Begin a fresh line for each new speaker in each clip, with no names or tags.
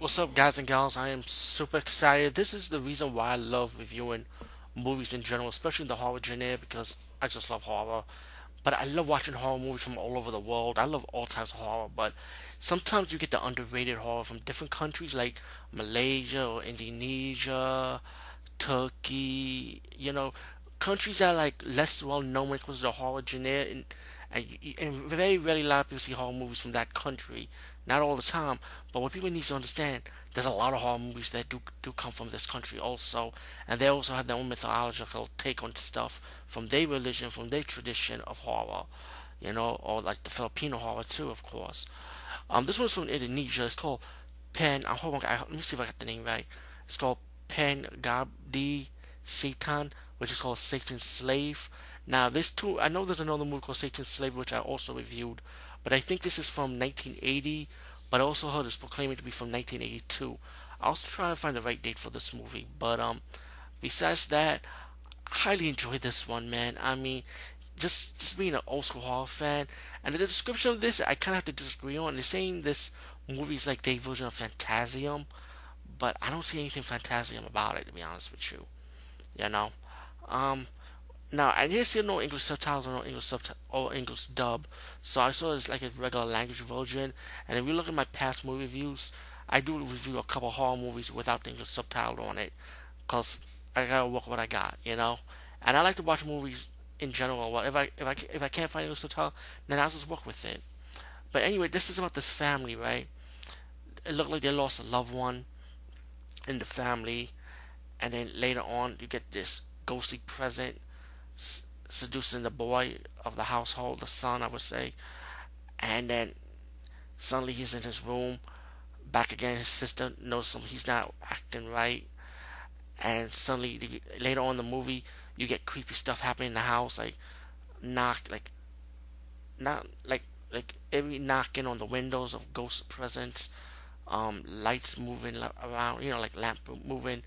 What's up, guys and gals? I am super excited. This is the reason why I love reviewing movies in general, especially the horror genre, because I just love horror. But I love watching horror movies from all over the world. I love all types of horror, but sometimes you get the underrated horror from different countries like Malaysia or Indonesia, Turkey, you know, countries that are like less well known when it comes to the horror genre, and, and, and very rarely a lot of people see horror movies from that country. Not all the time, but what people need to understand, there's a lot of horror movies that do do come from this country also, and they also have their own mythological take on stuff from their religion, from their tradition of horror, you know, or like the Filipino horror too, of course. Um, this one's from Indonesia. It's called Pen. I'm hoping. I, let me see if I got the name right. It's called Pen Gabdi Satan, which is called Satan's Slave. Now, this two, I know there's another movie called Satan's Slave, which I also reviewed, but I think this is from 1980. But I also heard it's proclaiming to be from 1982. I was trying to find the right date for this movie, but um, besides that, I highly enjoyed this one, man. I mean, just just being an old school horror fan, and the description of this, I kind of have to disagree on. They're saying this movie is like their version of Fantasium, but I don't see anything Fantasium about it, to be honest with you. You know, um, now I didn't see no English subtitles or no English subtitles or English dub, so I saw it as like a regular language version. And if you look at my past movie reviews, I do review a couple horror movies without the English subtitle on it, cause I gotta work what I got, you know. And I like to watch movies in general. If I if I if I can't find English subtitle, then I'll just work with it. But anyway, this is about this family, right? It looked like they lost a loved one in the family, and then later on you get this ghostly present seducing the boy of the household, the son, I would say. And then suddenly he's in his room, back again. His sister knows him, he's not acting right. And suddenly, later on in the movie, you get creepy stuff happening in the house, like knock, like not like like every knocking on the windows of ghost presence, um, lights moving around, you know, like lamp moving,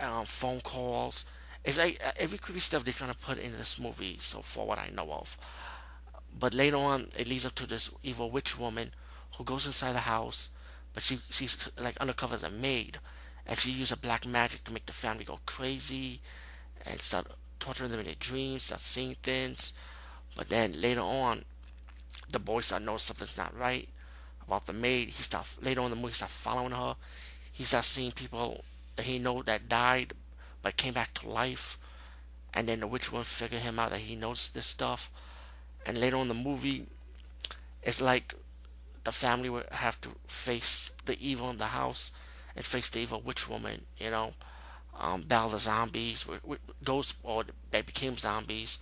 um, phone calls, it's like uh, every creepy stuff they're trying to put in this movie so far, what I know of. But later on, it leads up to this evil witch woman who goes inside the house, but she she's like undercover as a maid, and she uses black magic to make the family go crazy, and start torturing them in their dreams, start seeing things. But then later on, the boy start noticing something's not right about the maid. He start later on the movie, he start following her. He starts seeing people that he know that died, but came back to life. And then the witch one figured him out that he knows this stuff. And later on the movie, it's like the family would have to face the evil in the house and face the evil witch woman, you know, um, battle the zombies, ghosts, or they became zombies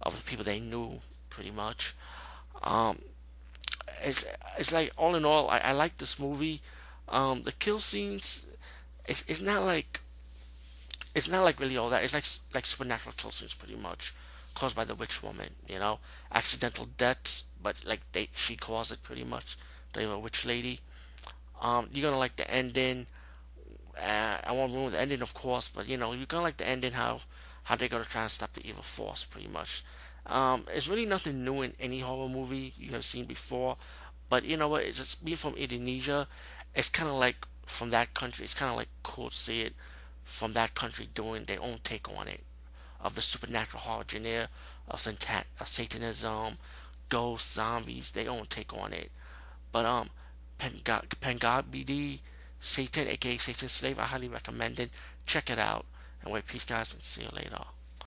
of the people they knew, pretty much. Um, it's it's like all in all, I, I like this movie. Um, the kill scenes, it's it's not like it's not like really all that. It's like like supernatural kill scenes, pretty much, caused by the witch woman. You know, accidental deaths, but like they she caused it pretty much. They The evil witch lady. Um, you're gonna like the ending. Uh, I won't ruin the ending, of course, but you know you're gonna like the ending how how they're gonna try and stop the evil force, pretty much. Um, it's really nothing new in any horror movie you have seen before, but you know what? It's just being from Indonesia, it's kind of like from that country. It's kind of like cool to see it from that country doing their own take on it of the supernatural horror genre of, satan- of Satanism, ghosts, zombies, they own take on it. But um, BD Satan, aka Satan's Slave, I highly recommend it. Check it out. And wait, peace, guys, and see you later.